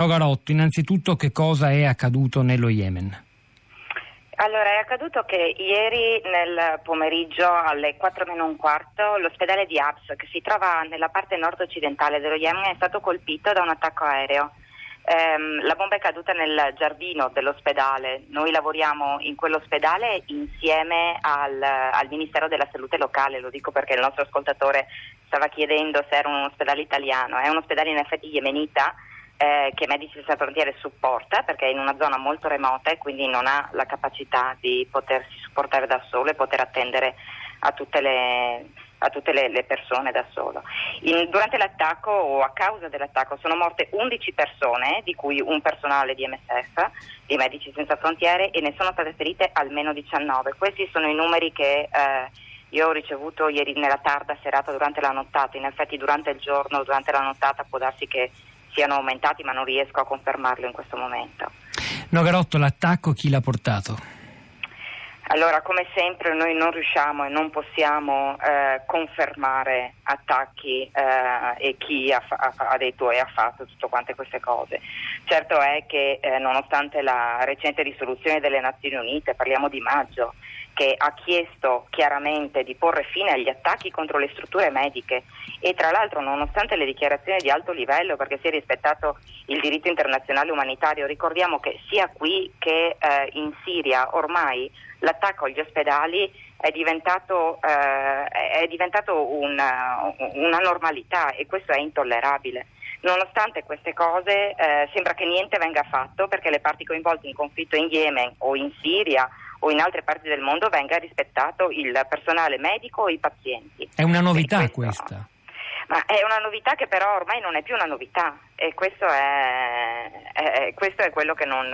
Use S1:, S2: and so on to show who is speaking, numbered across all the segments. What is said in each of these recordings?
S1: Rogarotto, innanzitutto che cosa è accaduto nello Yemen?
S2: Allora, è accaduto che ieri nel pomeriggio alle 4 meno un quarto l'ospedale di Abs, che si trova nella parte nord-occidentale dello Yemen, è stato colpito da un attacco aereo. Ehm, la bomba è caduta nel giardino dell'ospedale. Noi lavoriamo in quell'ospedale insieme al, al Ministero della Salute locale, lo dico perché il nostro ascoltatore stava chiedendo se era un ospedale italiano. È un ospedale in effetti yemenita eh, che Medici Senza Frontiere supporta perché è in una zona molto remota e quindi non ha la capacità di potersi supportare da solo e poter attendere a tutte le, a tutte le, le persone da solo. In, durante l'attacco o a causa dell'attacco sono morte 11 persone, di cui un personale di MSF, di Medici Senza Frontiere, e ne sono state ferite almeno 19. Questi sono i numeri che eh, io ho ricevuto ieri nella tarda serata durante la nottata. In effetti durante il giorno, durante la nottata può darsi che siano aumentati, ma non riesco a confermarlo in questo momento.
S1: Nogarotto, l'attacco chi l'ha portato?
S2: Allora, come sempre, noi non riusciamo e non possiamo eh, confermare attacchi eh, e chi ha, ha, ha, detto e ha fatto tutte quante queste cose. Certo è che, eh, nonostante la recente risoluzione delle Nazioni Unite, parliamo di maggio, che ha chiesto chiaramente di porre fine agli attacchi contro le strutture mediche e tra l'altro nonostante le dichiarazioni di alto livello perché si è rispettato il diritto internazionale umanitario, ricordiamo che sia qui che eh, in Siria ormai l'attacco agli ospedali è diventato, eh, è diventato una, una normalità e questo è intollerabile. Nonostante queste cose eh, sembra che niente venga fatto perché le parti coinvolte in conflitto in Yemen o in Siria o in altre parti del mondo venga rispettato il personale medico o i pazienti.
S1: È una novità questo, questa.
S2: Ma è una novità che però ormai non è più una novità e questo è, è, questo è quello che non,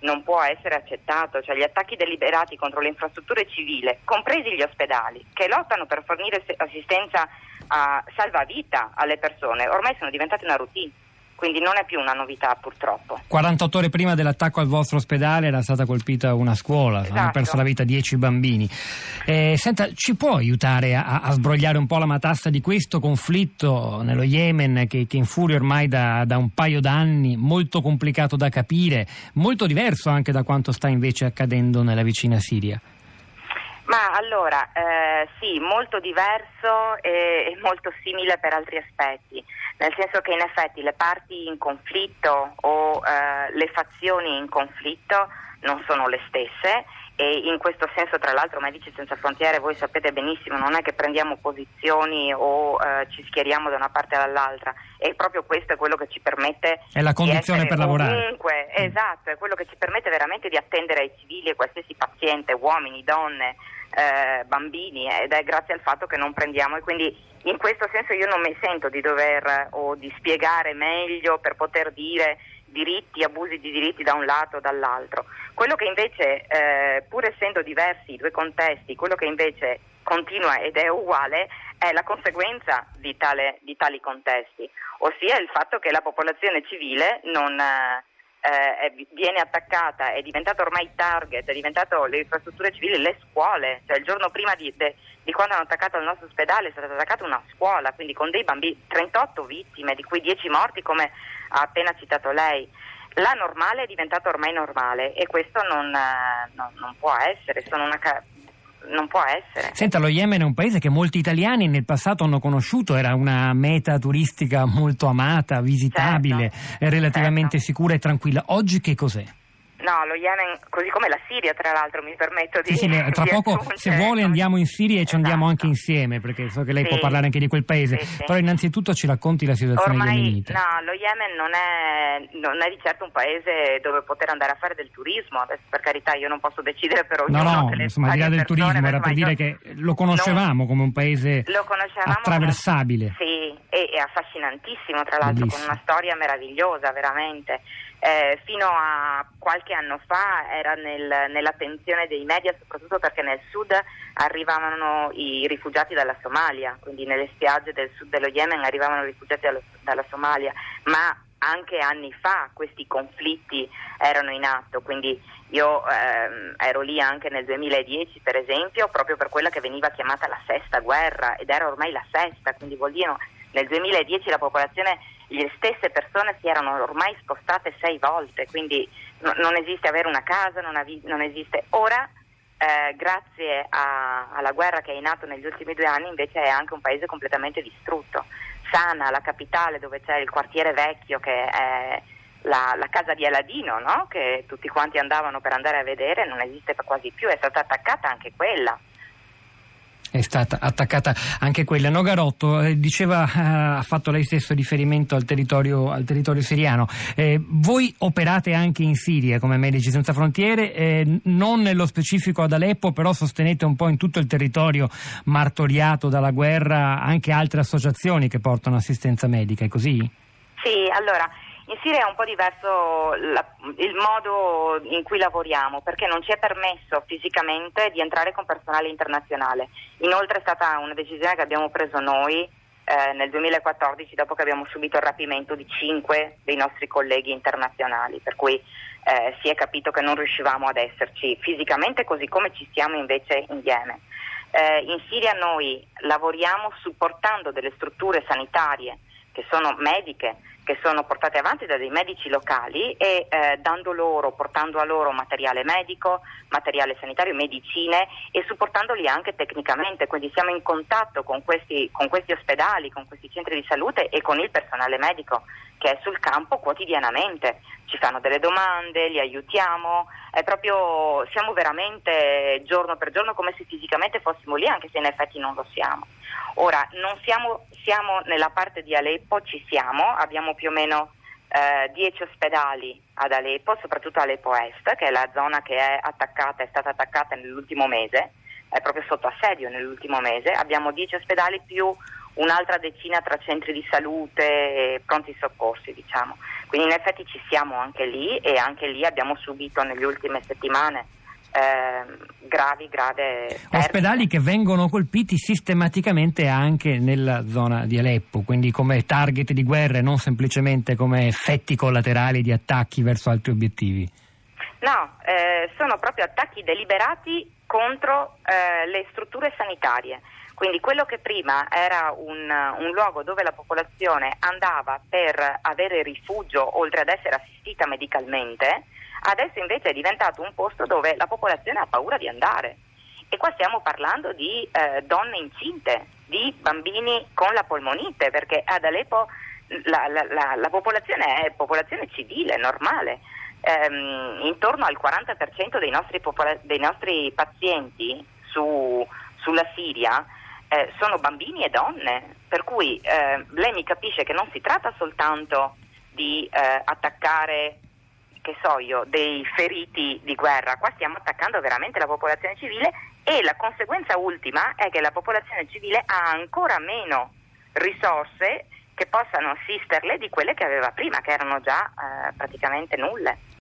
S2: non, può essere accettato, cioè gli attacchi deliberati contro le infrastrutture civili, compresi gli ospedali, che lottano per fornire assistenza a salvavita alle persone, ormai sono diventati una routine quindi non è più una novità purtroppo.
S1: 48 ore prima dell'attacco al vostro ospedale era stata colpita una scuola, esatto. hanno perso la vita 10 bambini. Eh, senta, ci può aiutare a, a, sbrogliare un po' la matassa di questo conflitto nello Yemen che, che infuria ormai da, da un paio d'anni, molto complicato da capire, molto diverso anche da quanto sta invece accadendo nella vicina Siria?
S2: Ma allora, eh, sì, molto diverso e, e, molto simile per altri aspetti, nel senso che in effetti le parti in conflitto o eh, le fazioni in conflitto non sono le stesse e in questo senso tra l'altro Medici Senza Frontiere voi sapete benissimo non è che prendiamo posizioni o eh, ci schieriamo da una parte all'altra. E proprio questo è quello che ci permette
S1: è la condizione per lavorare.
S2: comunque, mm. esatto è quello che ci permette veramente di attendere ai civili e qualsiasi paziente uomini, donne eh, bambini ed è grazie al fatto che non prendiamo e quindi in questo senso io non mi sento di dover o di spiegare meglio per poter dire diritti, abusi di diritti da un lato o dall'altro. Quello che invece, eh, pur essendo diversi i due contesti, quello che invece continua ed è uguale è la conseguenza di, tale, di tali contesti, ossia il fatto che la popolazione civile non... Eh, eh, viene attaccata, è diventato ormai target, è diventato le infrastrutture civili, le scuole, cioè il giorno prima di, de, di quando hanno attaccato il nostro ospedale è stata attaccata una scuola, quindi con dei bambini, 38 vittime, di cui 10 morti come ha appena citato lei. La normale è diventata ormai normale e questo non, eh, non, non può essere, sono una, non può essere.
S1: Senta, lo Yemen è un paese che molti italiani nel passato hanno conosciuto, era una meta turistica molto amata, visitabile, certo, relativamente certo. sicura e tranquilla. Oggi che cos'è?
S2: No, lo Yemen, così come la Siria, tra l'altro, mi permetto di.
S1: Sì, sì, tra
S2: di
S1: poco, se vuole, andiamo in Siria e ci esatto. andiamo anche insieme, perché so che lei sì. può parlare anche di quel paese. Sì. Però, innanzitutto, ci racconti la situazione
S2: Ormai,
S1: yemenita.
S2: No, lo Yemen non è, non è, di certo un paese dove poter andare a fare del turismo. Adesso, per carità, io non posso decidere per ognuno.
S1: No, no, insomma, al di là del persone, turismo, era per dire che lo conoscevamo non, come un paese attraversabile.
S2: Sì, e affascinantissimo, tra l'altro, Bellissimo. con una storia meravigliosa, veramente eh, fino a qualche anno fa era nel, nell'attenzione dei media, soprattutto perché nel sud arrivavano i rifugiati dalla Somalia, quindi nelle spiagge del sud dello Yemen arrivavano i rifugiati dalla, dalla Somalia, ma anche anni fa questi conflitti erano in atto, quindi io ehm, ero lì anche nel 2010 per esempio, proprio per quella che veniva chiamata la sesta guerra ed era ormai la sesta, quindi vuol dire nel 2010 la popolazione le stesse persone si erano ormai spostate sei volte, quindi no, non esiste avere una casa, non, avi, non esiste. Ora, eh, grazie a, alla guerra che è in atto negli ultimi due anni, invece è anche un paese completamente distrutto. Sana, la capitale dove c'è il quartiere vecchio che è la, la, casa di Aladino, no? che tutti quanti andavano per andare a vedere, non esiste quasi più, è stata attaccata anche quella
S1: è stata attaccata anche quella. Nogarotto eh, diceva, eh, ha fatto lei stesso riferimento al territorio, al territorio siriano. Eh, voi operate anche in Siria come Medici Senza Frontiere, eh, non nello specifico ad Aleppo, però sostenete un po' in tutto il territorio martoriato dalla guerra anche altre associazioni che portano assistenza medica, è così?
S2: Sì, allora in Siria è un po' diverso la, il modo in cui lavoriamo perché non ci è permesso fisicamente di entrare con personale internazionale. Inoltre è stata una decisione che abbiamo preso noi eh, nel 2014 dopo che abbiamo subito il rapimento di cinque dei nostri colleghi internazionali, per cui eh, si è capito che non riuscivamo ad esserci fisicamente così come ci siamo invece in Yemen. Eh, in Siria noi lavoriamo supportando delle strutture sanitarie che sono mediche, che sono portate avanti da dei medici locali e eh, dando loro, portando a loro materiale medico, materiale sanitario, medicine e supportandoli anche tecnicamente, quindi siamo in contatto con questi, con questi ospedali, con questi centri di salute e con il personale medico che è sul campo quotidianamente, ci fanno delle domande, li aiutiamo, proprio, siamo veramente giorno per giorno come se fisicamente fossimo lì, anche se in effetti non lo siamo. Ora, non siamo, siamo nella parte di Aleppo, ci siamo, abbiamo più o meno 10 eh, ospedali ad Aleppo, soprattutto Aleppo Est, che è la zona che è attaccata, è stata attaccata nell'ultimo mese, è proprio sotto assedio nell'ultimo mese. Abbiamo 10 ospedali più un'altra decina tra centri di salute e pronti soccorsi, diciamo. Quindi in effetti ci siamo anche lì e anche lì abbiamo subito nelle ultime settimane eh, gravi, grave
S1: Ospedali che vengono colpiti sistematicamente anche nella zona di Aleppo, quindi come target di guerra e non semplicemente come effetti collaterali di attacchi verso altri obiettivi.
S2: No, eh, sono proprio attacchi deliberati contro eh, le strutture sanitarie. Quindi quello che prima era un, un, luogo dove la popolazione andava per avere rifugio oltre ad essere assistita medicalmente, adesso invece è diventato un posto dove la popolazione ha paura di andare. E qua stiamo parlando di eh, donne incinte, di bambini con la polmonite, perché ad Aleppo la, la, la, la popolazione è popolazione civile, normale. Ehm, intorno al 40% dei nostri, popola- dei nostri pazienti su, sulla Siria eh, sono bambini e donne, per cui eh, lei mi capisce che non si tratta soltanto di eh, attaccare che so io, dei feriti di guerra, qua stiamo attaccando veramente la popolazione civile e la conseguenza ultima è che la popolazione civile ha ancora meno risorse che possano assisterle di quelle che aveva prima, che erano già eh, praticamente nulle.